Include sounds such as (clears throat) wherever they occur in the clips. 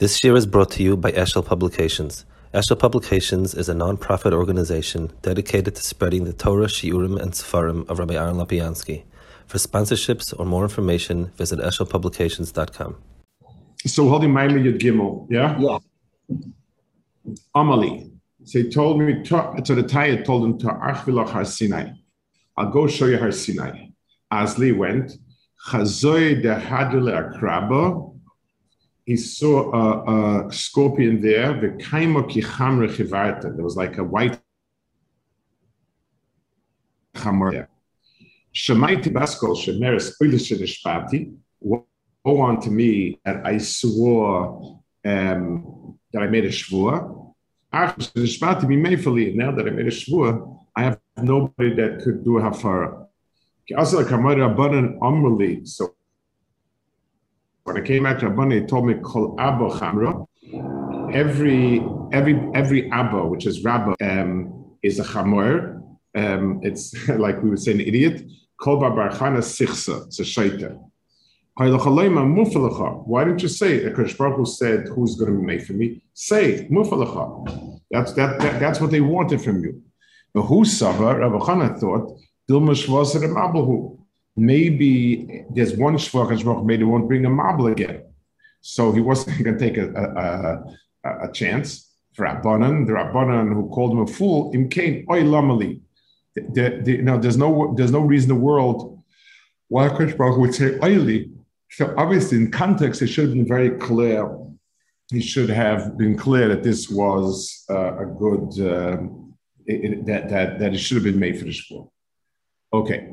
This year is brought to you by Eshel Publications. Eshel Publications is a non-profit organization dedicated to spreading the Torah, Shiurim, and Sefarim of Rabbi Aaron Lopiansky. For sponsorships or more information, visit eshelpublications.com. So holding Maila Yud Gimel, yeah? Yeah. Amali. So he told me, to, so the Taya told him to Archvilach Har Sinai. I'll go show you Har Sinai. Asli went, Chazoy de Hadule Akraba, he saw a, a scorpion there, the. There was like a white chamor there. Shemaiti baskol shemeres ulish nishpati. Woe unto me that I swore um, that I made a shvur. Nishpati be mayfully. Now that I made a shvur, I have nobody that could do hafara. So when I came back to Abba, he told me kol abba chamra. Every every every abba, which is rabba, um, is a chamor. Um, it's (laughs) like we would say an idiot. Kol barchana sichsa. It's a shaita. Why didn't you say it? Because Baruch said, "Who's going to be made for me?" Say mufalacha. That's that, that. That's what they wanted from you. But who sava? Rabbi Chana thought Dilmash was a Abahu maybe there's one shvach maybe won't bring a marble again. So he wasn't (laughs) going to take a, a, a, a chance for Rabbanan. The Rabbanan who called him a fool, im kain oy lamali. The, the, no, there's no there's no reason in the world why Kosh would say oily. So obviously, in context, it should have been very clear. He should have been clear that this was uh, a good um, it, it, that that that it should have been made for the shvur. Okay,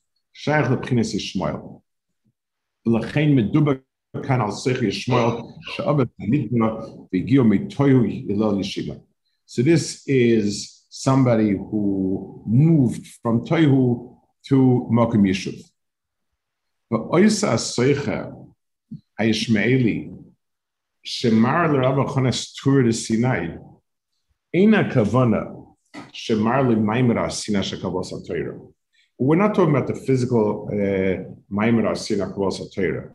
shayach l'pchines yishmoel. ולכן מדובר כאן על שכל ישמעאל שעבד נתנה והגיעו מתוהו הלל ישיבה. So this is somebody who moved from Toihu to Mokum Yishuv. But Oysa Soicha HaYishmaeli Shemar l'Rabba Chones Tur de Sinai Eina Kavana Shemar l'Maimera Sinai Shekavos HaTorah we're not talking about the physical Maimon Asina Kavos Torah.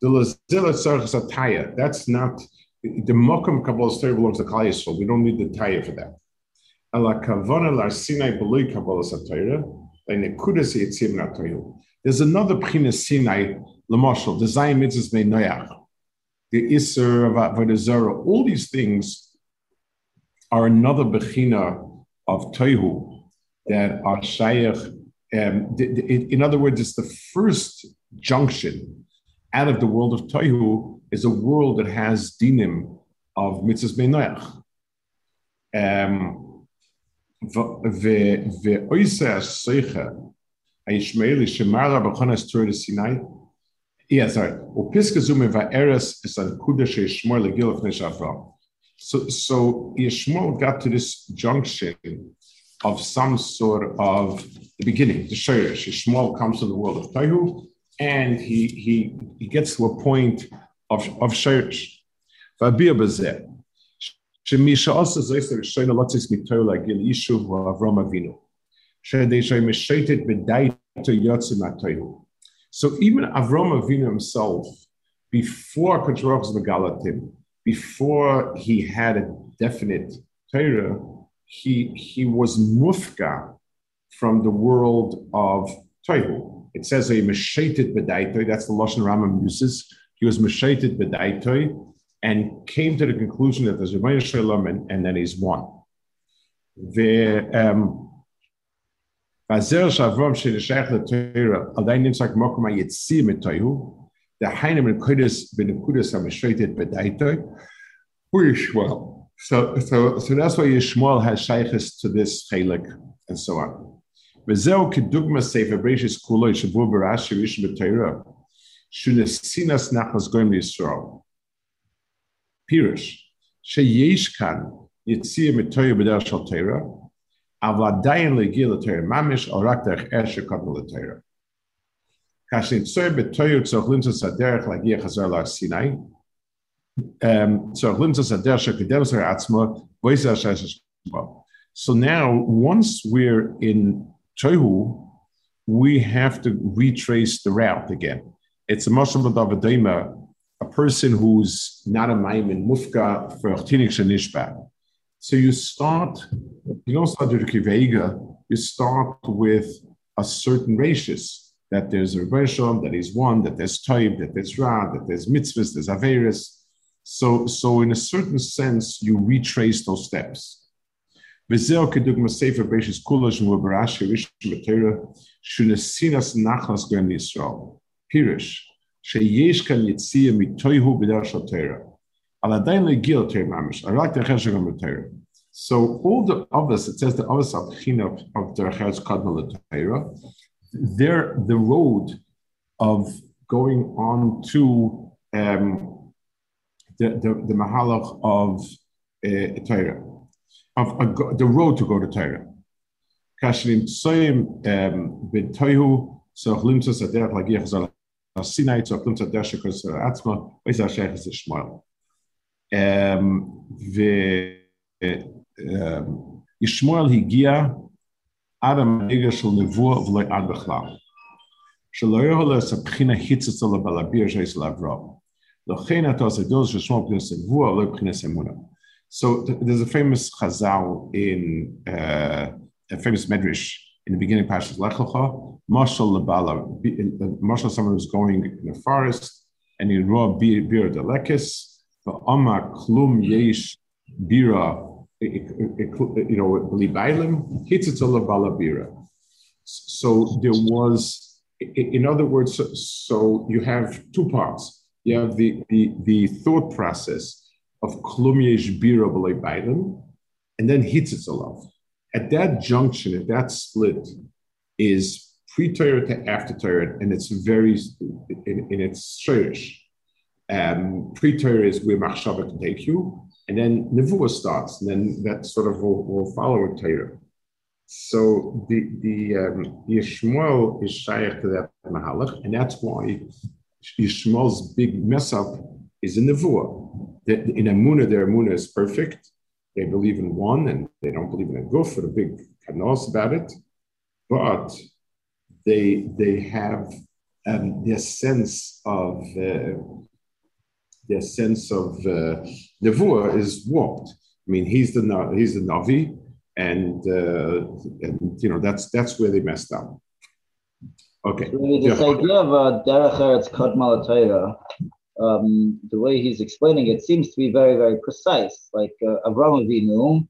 The Lazila Tzarchas Ataya, that's not, the Mokum Kabbalah Torah belongs to Klal Yisrael. We don't need the Taya for that. Kabbalah. There's another Pchina Sinai, Lamashal, the Zayim Mitzvahs Mei Noyach, the Isser of Avodah all these things are another Bechina of Toihu that are Shaykh um, the, the, in other words, it's the first junction out of the world of Toihu is a world that has dinim of mitzvahs beinoyach. Um, yeah, sorry. So, so Yishmael got to this junction of some sort of the beginning, the Shoyesh. Shmuel comes to the world of Toihu, and he he he gets to a point of of Shoyesh. So even Avram Avinu himself, before Kotroch's Megalatim, before he had a definite Torah, he he was mufka from the world of Toihu. It says a meshetet bedaitoi, that's the Lashon Rambam uses. He was meshetet bedaitoi and came to the conclusion that there's a Shalom and, and then he's one. The um, Benekudas HaMeshetet Bedaitoi, Hu Yishmael. So, so, so that's why Yishmael has shaykhs to this chelik and so on. וזהו כדוגמה ספר בראשית כולו שבו ברש"י ראשון בתורה, שלסינס נחס גויים לישראל. פירוש, שיש כאן יציאה מתויה בדרך של תרא, אבל עדיין להגיע לתרא ממש, או רק דרך אש שקודמו לתרא. כאשר נמצא בתויה צריך למצוא את הדרך להגיע חזרה להר סיני, um, so now, once we're in Tohu, we have to retrace the route again. It's a Moshe Davadema, a person who's not a Maimin Mufka for Chtinik Shanishba. So you start, you don't start with Kivega, you start with a certain ratius that there's a Rishon, that is one, that there's Toib, that there's Ra, that there's mitzvahs, there's Averis. So, so in a certain sense, you retrace those steps. So all the others, it says the others of Chinup of Derechaz Kadmal are the road of going on to um, the, the, the Mahalach of uh, Torah of a, the road to go to Torah. Kashlim Soyim bin Toihu, so Chlimsa Sadech Lagiach Zal Sinai, so Chlimsa Deshakos Atzma, Weiss Hashech is Ishmael. וישמואל הגיע עד המגע של נבואה ולא עד בכלל. שלא יכול לעשות בחינה חיצוצה לבלביר שיש לאברהם. So there's a famous chazal in uh, a famous medrash in the beginning of Pashas Lech Lecha. Lebala, uh, Marshal, someone who's going in the forest and he raw beer delekis. ama klum yesh bira, you know, libailim hitzitzol lebala bira. So there was, in other words, so you have two parts you have the the, the thought process of Klum Yesh Bira B'Lei and then Hitzitzelov. At that junction, at that split, is pre-Torah to after Torah, and it's very, in, in its shirish. Um, pre-Torah is where Machshava can take you, and then Nevuah starts, and then that sort of will, will follow Torah. So the the um, Yishmael is shaykh to that mahalach, and that's why Yishmael's big mess up is in Nevuah in Amuna, their Amuna is perfect. They believe in one and they don't believe in a goof or a big kanos about it. But they they have um, their sense of uh, their sense of uh, Nevuah is warped. I mean, he's the he's the Navi, and, uh, and you know that's that's where they messed up. Okay. this yeah. idea of uh, derech eretz kodma um, the way he's explaining it seems to be very, very precise. Like uh, Avram Avinu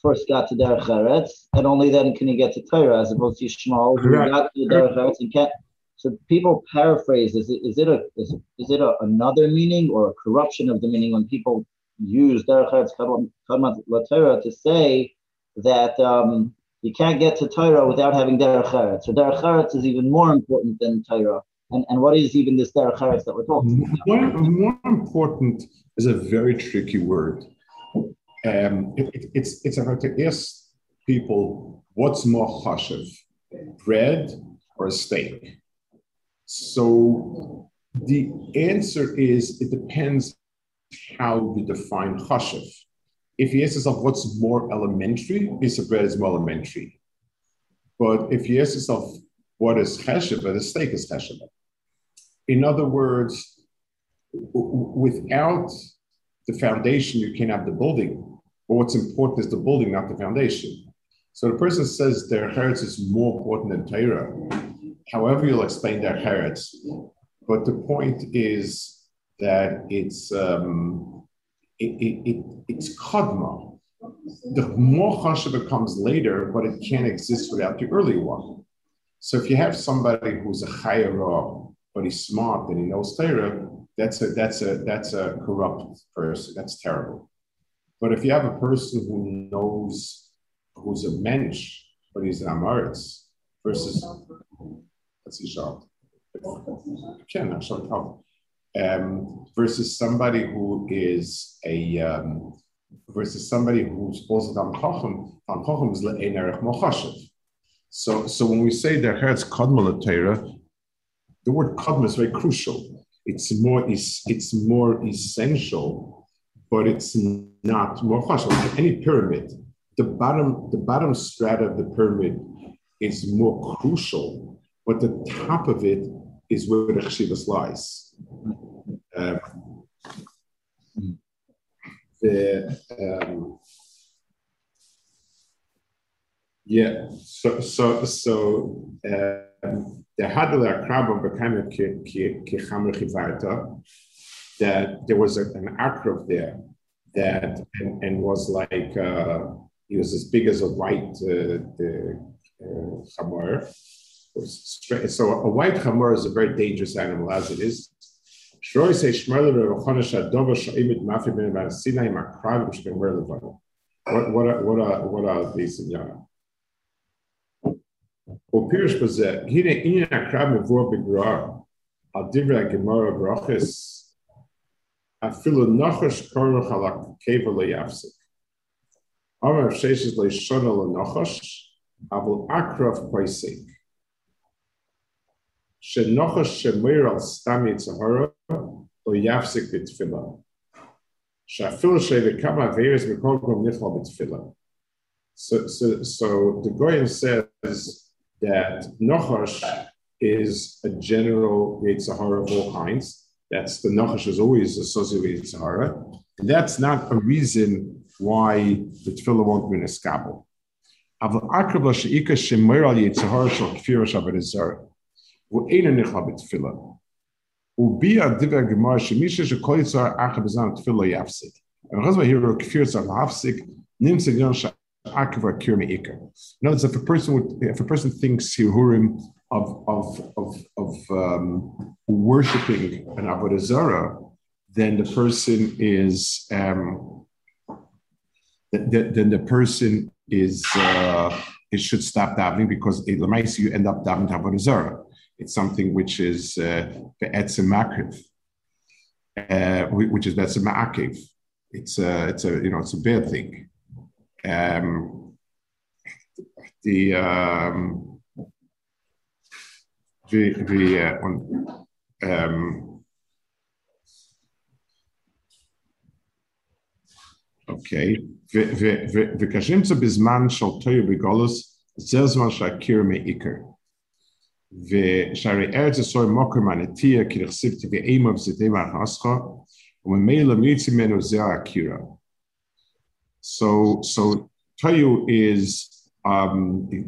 first got to Derech Eretz, and only then can he get to Torah, as opposed to Yishmael, who got to Derech Eretz and can't. So people paraphrase: is it is it a is, is it a, another meaning or a corruption of the meaning when people use Derech Eretz Torah to say that um, you can't get to Torah without having Derech Eretz. So Derech Eretz is even more important than Torah. And, and what is even this derech eretz that we're talking about? More, more important is a very tricky word. Um, it, it, it's it's about to ask people what's more chashiv, bread or a steak. So the answer is it depends how you define chashiv. If you ask yourself what's more elementary, piece of bread is more elementary. But if you ask yourself what is cheshiv, a steak is cheshiv. In other words, without the foundation, you can't have the building. But what's important is the building, not the foundation. So the person says their heritage is more important than Torah. However, you'll explain their heritage. But the point is that it's um, it, it, it, it's kadma. The more chashav comes later, but it can't exist without the early one. So if you have somebody who's a chayara but he's smart and he knows Torah, that's a that's a that's a corrupt person. That's terrible. But if you have a person who knows who's a mensch, but he's an amaretz versus that's a shot. Again, um, versus somebody who is a um, versus somebody who's also Tam Chacham, Tam Chacham is Le'en Erech Mochashev. So, so when we say the Herz Kadma Torah, the word Kadma is very crucial. It's more, it's, it's more essential, but it's not more Like any pyramid, the bottom, the bottom strata of the pyramid is more crucial, but the top of it is where the Cheshivas lies. Um, the um, yeah, so so so um, the Hadler Krabba became a that there was a, an akrov there that and, and was like uh, he was as big as a white uh, the uh. So a white chamor is a very dangerous animal as it is. What what are what are what are these in Yana? O Pirish Bazeh, Hine Ina Akrav Mevor Begra, Al Divra Gemara Brachis, Afilu Nachash Korach Halak Keva Leyafsik. Amar Sheshes Leishona Lenochash, Avul Akrav Paisik. Shemir al lo. Shafil. So, so, so the Goyim says that nochash is a general Yitzhahara of all kinds. That's the nochash is always associated with Yitzhahara. And that's not a reason why the tefillah won't be in a scabble. אקרב לשאיקה שמר על יצהר של כפיר שבת הזר, הוא אינו נכלל בתפילה. וביע דבר הגמר שמי שכל יצהר אחר בזמן תפילה יפסיק. אבל חזרה הירו כפיר צריך להפסיק, נמצא גם akva kirmi ikar. In other words, if a person would, if a person thinks Yehurim of of of, of um, worshiping an avodah zarah, then the person is um, th- then the person is uh, it should stop davening because it makes you end up davening avodah zarah. It's something which is be'etzem uh, makriv, uh, which is be'etzem ma'akiv. It's a, it's a, you know, it's a bad thing um, the um, the the uh, on, um, okay וכשנמצא בזמן של תויר בגולוס זה זמן שהכיר מעיקר ושהרי ארץ ישראל מוקר מהנטייה כי נחסיב טבעי אימה וזיתי מהחסכו וממילא מיצי ממנו זה הקירה so so tayu is um, it,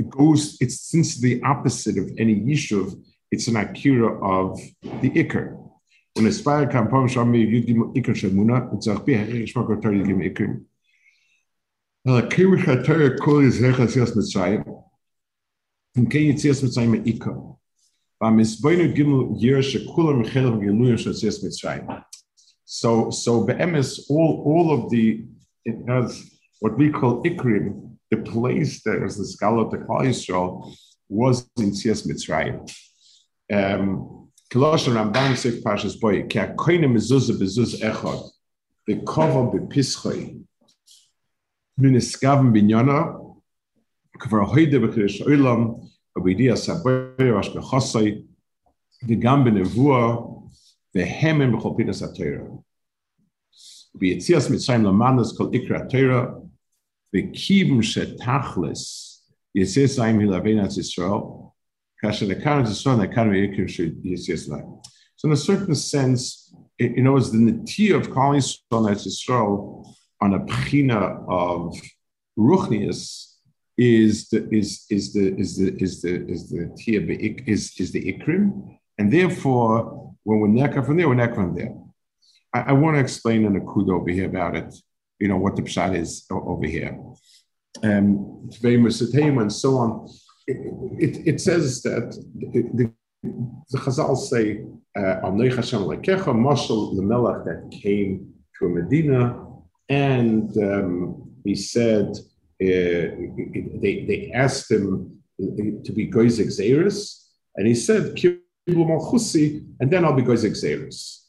it goes. It's since the opposite of any yishuv. It's an akira of the ikr. When aspire kampam shami yudim ikr shemuna, it's a bih ishmak otar yudim ikr. Akira chataya kol is hechas yas mitzrayim. You see us mitzrayim ikr? Vamisboinu gimel yir shekulam mechelav giluyim shatziyas mitzrayim. So, so be'emes, all, all of the it has what we call Ikrim, the place that was the scholar of the Klal Yisrael was in Tzias Mitzrayim. Um, Kolosh Ramban Sif Pashas Boy, Ki HaKoine Mezuzah Bezuz Echad, Bekovo Bepischoi, Miniskaven Binyana, Kvar Hoide Bechidish Oilam, Abidia Saboy, Rash Bechosoi, V'gam Benevua, V'hemen B'chopinas HaTorah. ביציאס מצרים למדנס כל איקרא תרא, וקיבם שתכלס יציאס להם מלבין ארץ ישראל, כאשר נכר ארץ ישראל נכר מאיקר של יציאס להם. So in a certain sense, it, you know, it's the nati of calling Yisrael Eretz Yisrael on a pchina of ruchnius is the is is the is the is the is the tia is is the ikrim, and therefore when we're nekah from there, we're nekah from there. I, I want to explain in a kudo over here about it, you know, what the pshat is over here. Um, and so on. It, it, it says that the, the Chazal say, uh, Mashal Lemelach that came to a Medina, and um, he said, uh, Uh, they, they asked him uh, to be Goizek Zeris, and he said, and then I'll be Goizek Zeris.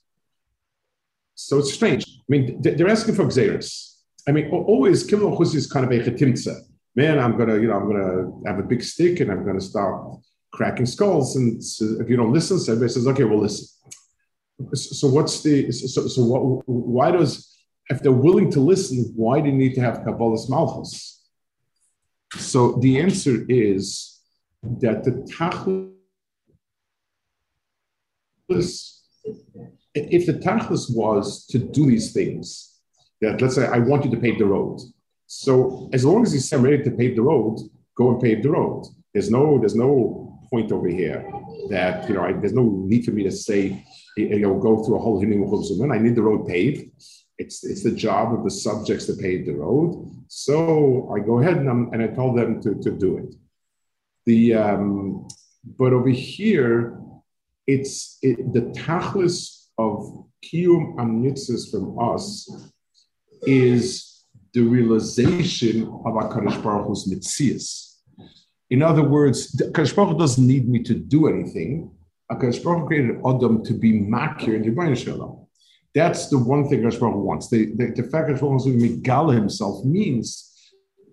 So it's strange. I mean, they're asking for xeris. I mean, always Kimmel is kind of a chetimtza. Man, I'm gonna, you know, I'm gonna have a big stick and I'm gonna start cracking skulls. And so if you don't listen, so everybody says, okay, we'll listen. So what's the so, so what, why does if they're willing to listen, why do you need to have Kabbalah's Malchus? So the answer is that the Tachlis, if the Tachlis was to do these things, that let's say I want you to pave the road. So as long as he's ready to pave the road, go and pave the road. There's no there's no point over here that you know I, there's no need for me to say you know go through a whole hinning I need the road paved it's, it's the job of the subjects to pave the road. So I go ahead and, I'm, and I them to, to do it. The, um, but over here, it's it, the tachlis of kiyum amitzvahs from us is the realization of Hakadosh Baruch Hu's mitzias. In other words, Hakadosh Baruch Hu doesn't need me to do anything. Hakadosh Baruch Hu created Adam to be makir in the Shalom. That's the one thing Rosh wants. The, the, the fact that Rosh wants to Megala himself means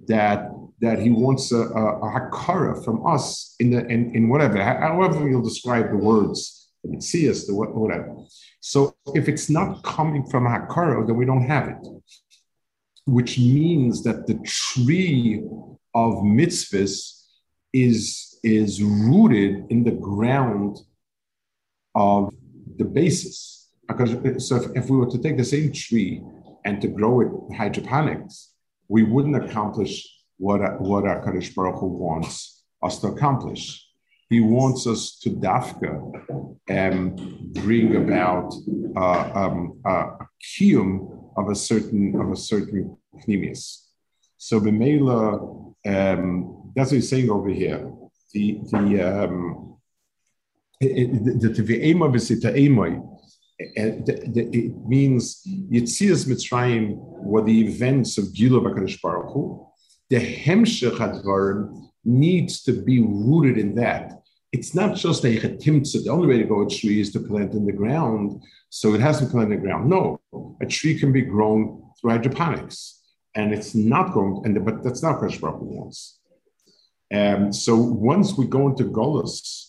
that that he wants a, a, a hakara from us in the in, in whatever, however you'll describe the words, the mitzias, the whatever. So if it's not coming from hakara, then we don't have it. Which means that the tree of mitzvahs is is rooted in the ground of the basis because so if, if we were to take the same tree and to grow it hydroponics, we wouldn't accomplish what what Hakadosh Baruch Hu wants us to accomplish. He wants us to dafka and um, bring about uh, um, a kiyum of a certain of a certain pneumius. So b'meila, um, that's what he's saying over here. The the um, the the it means Yitzias Mitzrayim were the events of Gilul Hakadosh Baruch Hu. The Hemshech Hadvarim needs to be rooted in that. It's not just a chetimtza. The only way to go a tree is to plant in the ground, so it has to plant in the ground. No, a tree can be grown through hydroponics, and it's not going. And but that's not what Baruch Hu wants. Um, so once we go into Golos,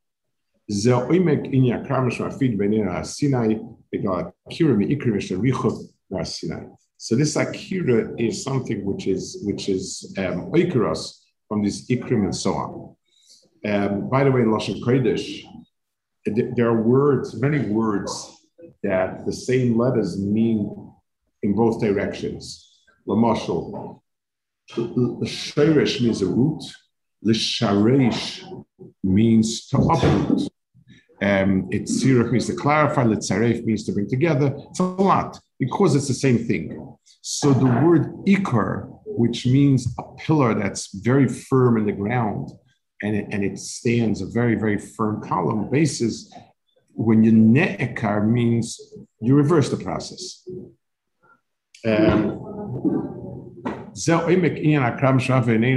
ze oimek in ya kramish mafid benin ha Sinai, got akira mi ikrimish richuv na Sinai. So this akira is something which is which is um, oikaros from this ikrim and so on. Um, by the way, in Lashon Kodesh, there are words, many words that the same letters mean in both directions. Lamashal, Sherish means a root. Lisharesh means to uproot. Um, it's Sirach means to clarify, Litzaref means to bring together. It's a lot because it's the same thing. So the word ikar, which means a pillar that's very firm in the ground and it, and it stands a very, very firm column basis, when you ne'ekar means you reverse the process. Um, Goydel Vitsuris Akrabim came Kahamer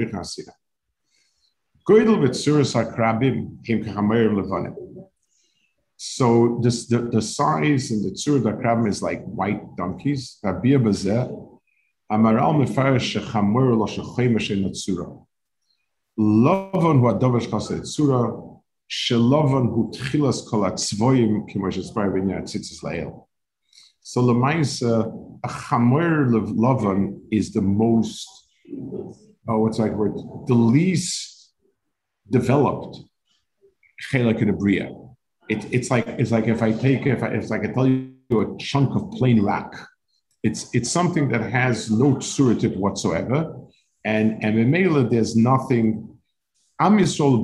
Levanim. So this the, the size and the tzur akrabim is like white donkeys. Rabia bazeh amaral mefarish shechamur lo shechemesh in tzura. Lovan hu adovash kasa tzura shelovan hu tchilas kol atzvoyim kimosh etzbar b'nyan tzitzis lael. So lemaisa uh, a chamur lovan is the most oh what's that word the least developed. It, it's like it's like if I take if I, it's like I tell you a chunk of plain rock. It's it's something that has no tsurative whatsoever, and and in there's nothing. Am Yisrael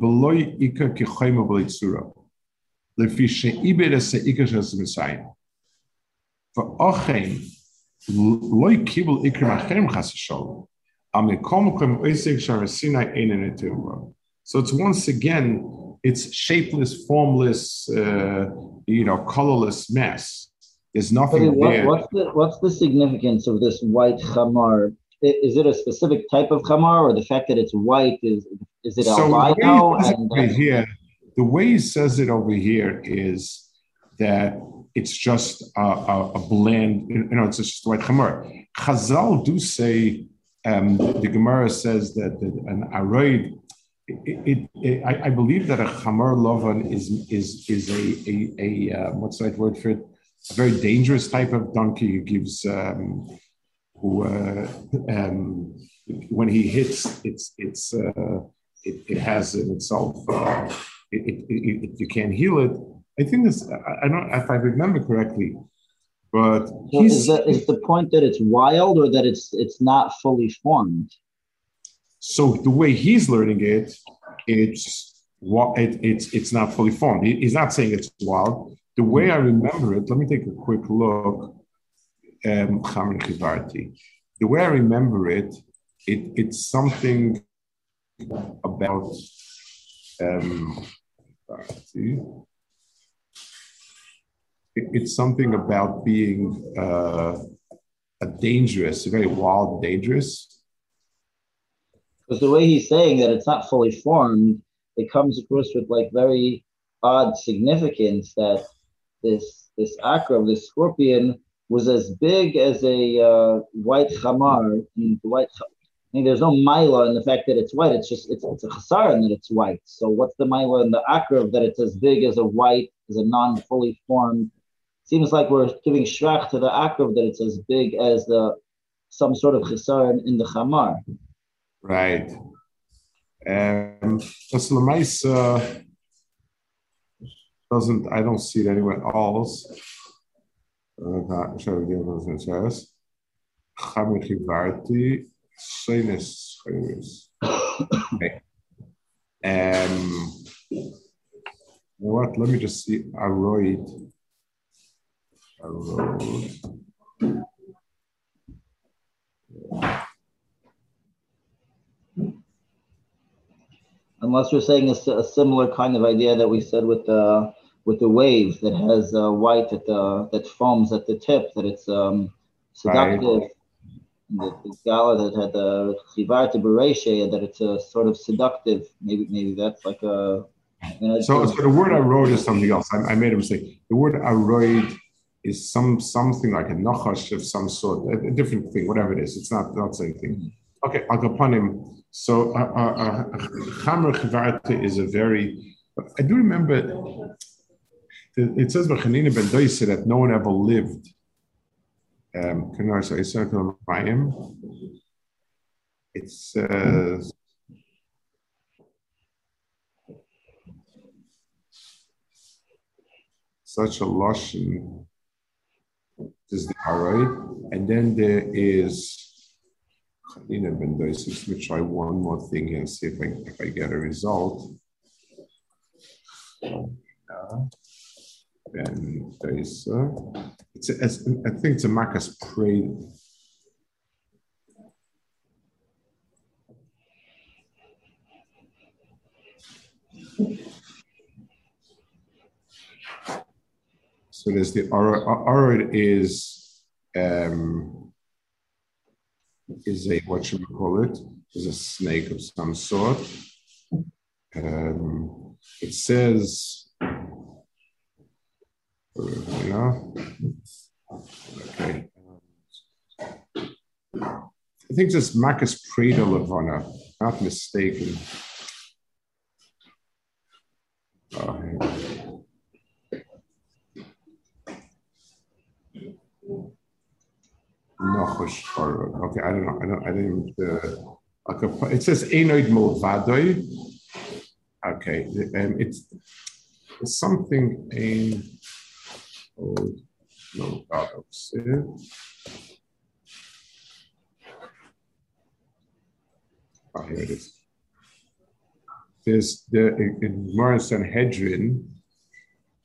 beloy ika kichayma b'leitzura. Lefi she'iber es ika shes Messiah. For Ochen, loy kibul ikrim achem chas shalom. So it's once again, it's shapeless, formless, uh, you know, colorless mess. There's nothing what, there. What's the, what's the significance of this white chamar? Is it a specific type of chamar, or the fact that it's white is is it so albino? The way, here, the way he says it over here is that it's just a, a, a blend. You know, it's just white chamar. Chazal do say um, the Gemara says that, that an aroid, it, it, I, I, believe that a chamar lovan is is is a a, a uh, what's the right word for it? A very dangerous type of donkey who gives um, who uh, um, when he hits it's it's uh, it, it has in itself uh, it, it, you can't heal it. I think this I, I don't if I remember correctly but so is, that, is the point that it's wild or that it's it's not fully formed? So the way he's learning it, it's what it, it's it's not fully formed. He's not saying it's wild. The way I remember it, let me take a quick look. Um, the way I remember it, it it's something about um, it's something about being uh, a dangerous, very wild dangerous. Because the way he's saying that it's not fully formed, it comes across with like very odd significance that this this acra, this scorpion, was as big as a uh, white chamar. The white, I mean, there's no mila in the fact that it's white. It's just it's, it's a chasar that it's white. So what's the mila in the akra that it's as big as a white, as a non-fully formed seems like we're giving shrach to the akrav that it's as big as the some sort of chisar in the chamar. Right. Um, that's Lamaisa doesn't. I don't see it anywhere else. Okay. Um, you know what? Let me just see. Aroid arose. Unless you're saying a, a, similar kind of idea that we said with the with the waves that has uh, white at the that foams at the tip that it's um, seductive. Right. The, the gala that had the chivar to that it's a sort of seductive. Maybe maybe that's like a. You know, so, so the word I wrote is something else. I, I made a mistake. The word wrote is some something like a nachash of some sort, a, a, different thing, whatever it is. It's not not the same thing. Okay, I'll go upon him. So uh, uh, uh is a very. I do remember. It says Chanina ben Doise that no one ever lived. Um, it says. Such a lashon is the Aroid. And then there is Khalina Ben Doisis. Let me try one more thing and see if I, if I get a result. Ben Doisa. It's a, it's, I think it's a Makas Prade. So there's the arid is um, is a what should we call it? Is a snake of some sort. Um, it says, okay. I think this Makas Preda Levana, not mistaken. Oh, Nochosh Okay, I don't know. I don't. I didn't. Uh, it says Enoid Mulvadoi. Okay, um, it's, something in. Oh, no, Oh, here it is. There's the in Morris Sanhedrin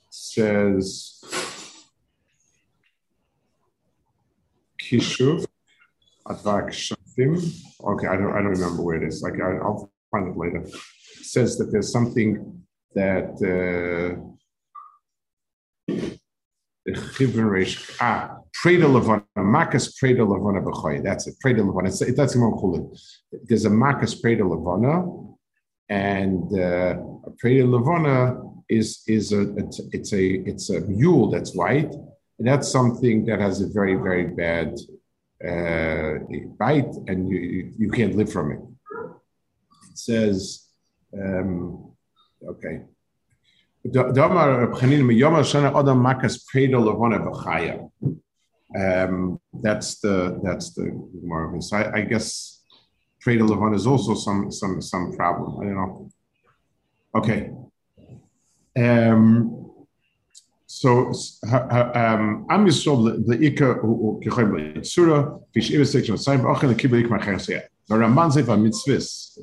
says Kishuv, Advak Shafim. Okay, I don't, I don't remember where it is. Like I, will find it later. It says that there's something that uh, ah Preda Levana, Makas Preda Levana B'choy. That's it. Preda Levana. It's, it, that's Imam Chulin. There's a Makas Preda Levana, and uh, a Preda Levana is is a it's, it's a it's a mule that's white, and that's something that has a very very bad uh, bite, and you you can't live from it. It says, um, okay. Um, that's the that's the more so I, I guess trade of Levon is also some some some problem. I don't know. Okay. Um, so um, Am Yisrael the Ika Kechem Surah Fish Ibe section Saim Ochel Kibel Ik Machesya. The Ramban Zef Mitzvahs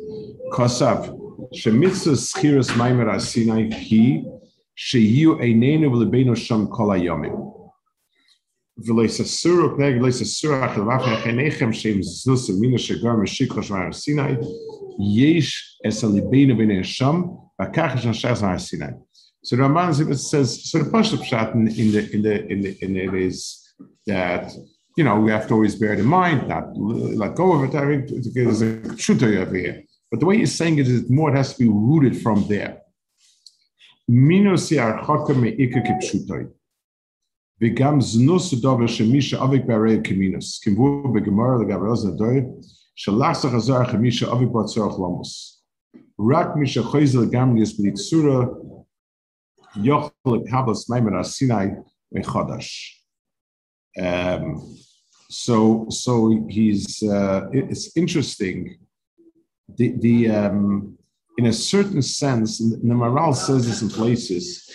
Kosav Shemitzvah Schiras Maimer Asinai Ki Sheyu Einenu V'Lebeinu Sham Kol Hayomim. ולססורו פנג לססורו החלבך חניכם שהם זוס מינה שגר משיק חשמר סיני יש אס הליבנו בין השם וכך יש נשאר על סיני. So the Ramban says, so the Pashup Pshat in the, in the, in the, in it is that, you know, we have to always bear it in mind, not let go of it. I mean, there's a shooter over here. But the way he's saying it is more, it has to be rooted from there. Minus yarchaka me ikka וגם זנוס דובר שמי שאביק בערי כמינוס, כמבוא בגמר לגבי אוזן הדוי, שלחסך הזר כמי שאביק בו צורך לומוס. רק מי שחויז לגמרי יש בלי צורה, um, so, so he's, uh, it's interesting. The, the, um, in a certain sense, the Maral says this in places,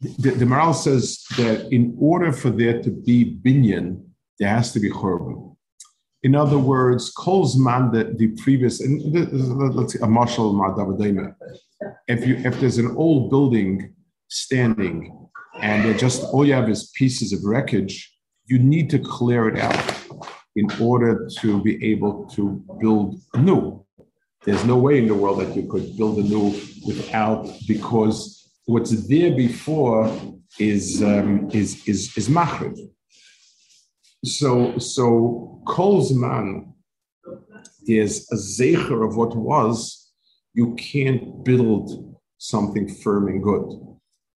the, the Maral says that in order for there to be binyan, there has to be churban. In other words, Kolzman, the, the previous, and let's see, a marshal if you if there's an old building standing and just all you have is pieces of wreckage, you need to clear it out in order to be able to build new. There's no way in the world that you could build a new without because what's there before is um, is is is. So so kolzman is a zecher of what was. You can't build something firm and good.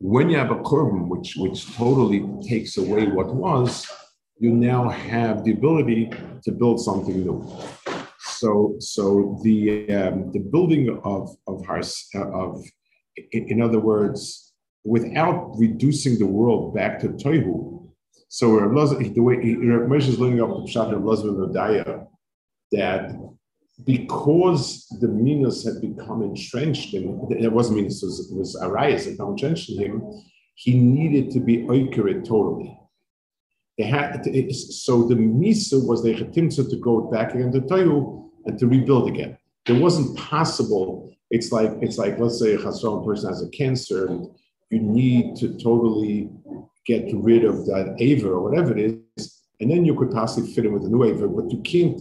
When you have a korban, which which totally takes away what was, you now have the ability to build something new. So so the um, the building of of of in other words, without reducing the world back to Toihu. So the way Moshe is learning up the Pshat of Lazar Daya, that because the Minos had become entrenched in it wasn't Minas, it was, it was Arias had become entrenched in him, he needed to be oikerit totally. They had to, so the Misa was the Chetimsa to go back again to Toihu and to rebuild again. It wasn't possible it's like it's like let's say a chasron person has a cancer and you need to totally get rid of that aver or whatever it is, and then you could possibly fit in with a new aver, but you can't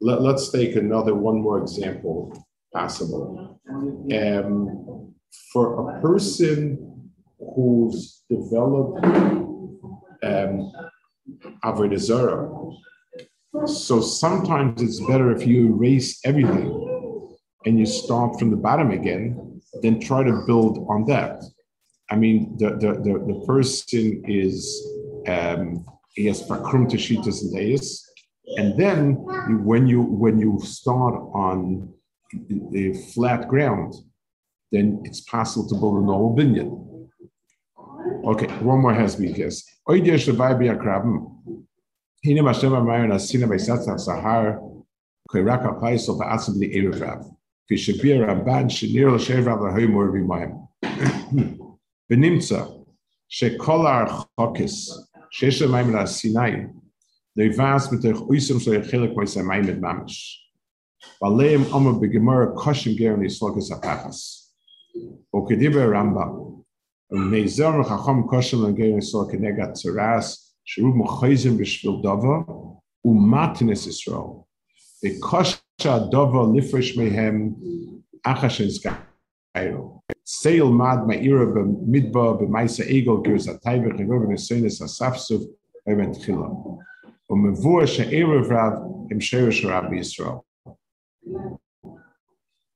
Let's take another one more example possible. Um, for a person who's developed um, Avodah so sometimes it's better if you erase everything and you start from the bottom again, then try to build on that. I mean, the the the, the person is um, he has fakrum tashitas and then when you when you start on the flat ground, then it's possible to build a normal binyan. Okay, one more has been guess. Oy dir shvay bi akrabem. Hine ma shema mayon asina bei satsa sahar. Koi raka pais of asim li erev Fi shbir rabban shnir lo shev rab hoymor vi mayim. Benimtsa (clears throat) shekol ar chokis. Sheshe mayim la sinai. De vas mit der uisem so khilek bei sa mayim mit mamish. Valem amma begemar koshin gern is focus apachas. Okay, dibe Rambam. Mezer Chacham Kosher Langein Yisrael Kenegat Tzeras Sherub Mochayzim B'Shvil Dava Umatines Yisrael Bekosha Mad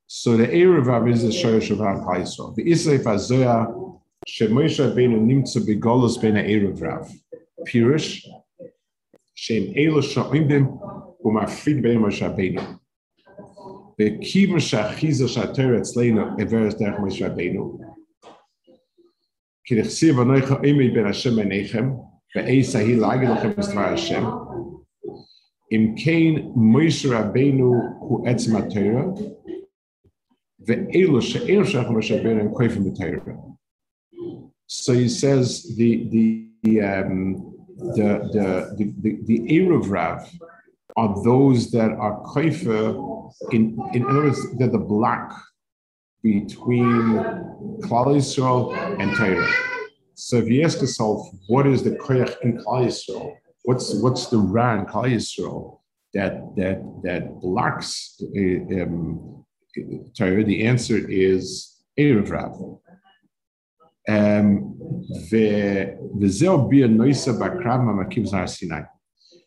So the erev rav is the sheresh of rav The Yisrael azoya she'moshe benu nimtzu b'golos ben erev rav. Pirish she'im elu sha'imdim u'mafrid ben Moshe. כי נכסיב אנויך עמד בין השם בעיניכם, ועשה היא להגיד לכם מסתבר השם, אם כן מויש רבינו הוא עצם התורה, ואלו שאין שייך מויש רבינו הם כופים בתורה. So he says the the the um, the, the, the, the Erev Rav are those that are kaifa in in other words they're the block between Klal Yisrael and Torah. So if you ask yourself, what is the koyach in Klal Yisrael? What's what's the ra in Klal Yisrael that that that blocks uh, um, Torah? The answer is Erev Rav. וזהו ביה נויסה בקרב מהמקיב זר סיני.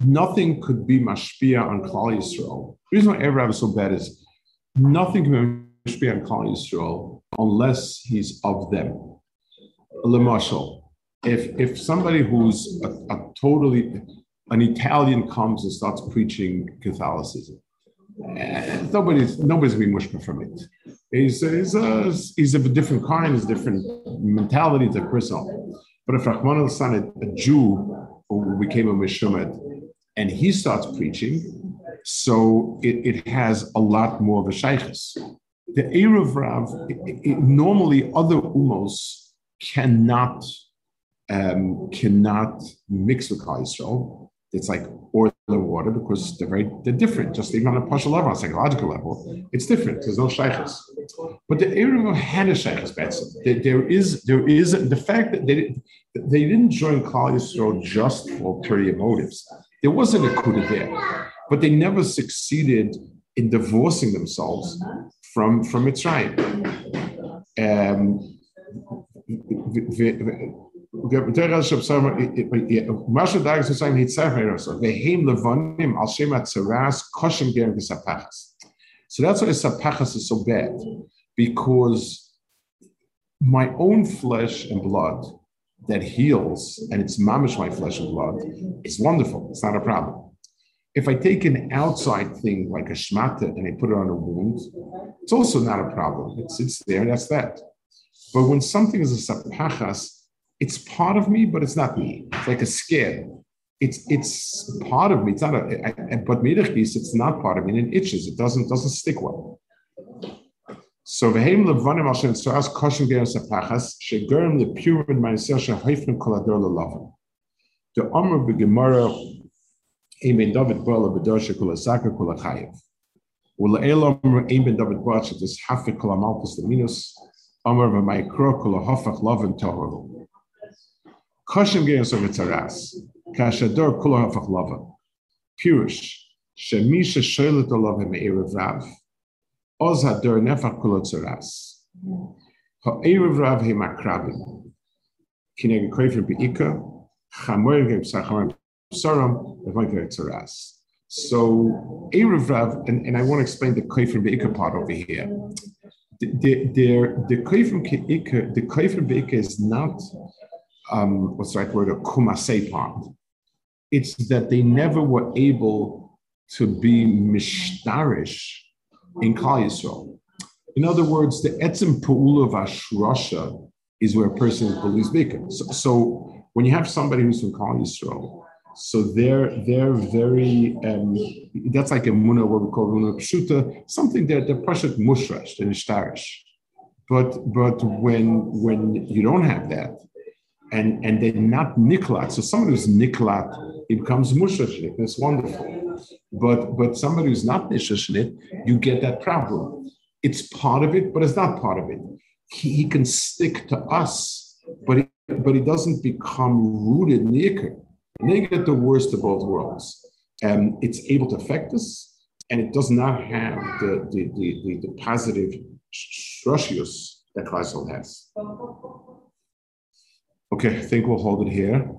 nothing could be mashpia on Klal Yisrael. The reason why Rav is so bad is nothing can be mashpia on Klal Yisrael unless he's of them. Lemashal, if if somebody who's a, a totally an Italian comes and starts preaching Catholicism, uh, nobody's nobody's be mushka from it. He's, he's, a, he's of a different kind, he's a different mentality, it's a person. But if Rahman al San, a Jew who became a Meshumet, and he starts preaching, so it, it has a lot more of a shaykhs. The Erev Rav, it, it, normally other umos cannot um, cannot mix with Klal Yisrael. It's like oil and water because they're very they're different. Just even on a partial level, on a psychological level, it's different. There's no shaykhs. But the Erev had a shaykhs There, there is there is the fact that they they didn't join Klal Yisrael just for ulterior motives. There wasn't a coup there, but they never succeeded in divorcing themselves from from Mitzrayim. Um. So that's why Sapachas is so bad, because my own flesh and blood that heals, and it's mamish my flesh and blood, it's wonderful. It's not a problem. If I take an outside thing like a shmata and I put it on a wound, it's also not a problem. It's, it's there, that's that. But when something is a sapachas, it's part of me, but it's not me. It's like a skin. It's it's part of me. It's not a I, but mirachis, it's not part of me, and it itches. It doesn't doesn't stick well. So v'heim levanim al shem tzoras koshem gerim sapachas shegerim lepurim ma'aser shehoifnim kol ador lelavim. The Omer b'gemara Amen David Bola b'dosha kol asaka kol achayev. Ule'el Omer Amen David Bola shetis hafik kol amalkus leminus Omer v'maikro kol ahofach lovin tohor. Koshem Geras of Tzaras, Kashador Kula Hafach Lava. Pirush, Shemisha Shoilet Olav Erev Rav, Kula Tzaras. Erev Rav. Kineg Beika, So Erev Rav, and, and I want to explain the Kaifrim Be'ikah part over here. The the the Kaifrim the Kaifrim Be'ikah is not um, what's the right word, a kumasei part. It's that they never were able to be mishtarish in Klal Yisrael. In other words, the etzim pu'ula of Ashrasha is where a person believes bikah. So, so when you have somebody who's from Klal Yisrael, so they're they're very um, that's like a muna what we call muna pshuta, something that they're prashut mushrash and ishtarish. But but when when you don't have that, and and they're not niklat, so someone who's niklat, it becomes mushrash. That's wonderful. But but somebody who's not nishashnit, you get that problem. It's part of it, but it's not part of it. He, he can stick to us, but he, but he doesn't become rooted in the ikr. And they get the worst of both worlds. And um, it's able to affect us, and it does not have the, the, the, the, the positive strushius that Kleisel has. (laughs) Okay, I think we'll hold it here.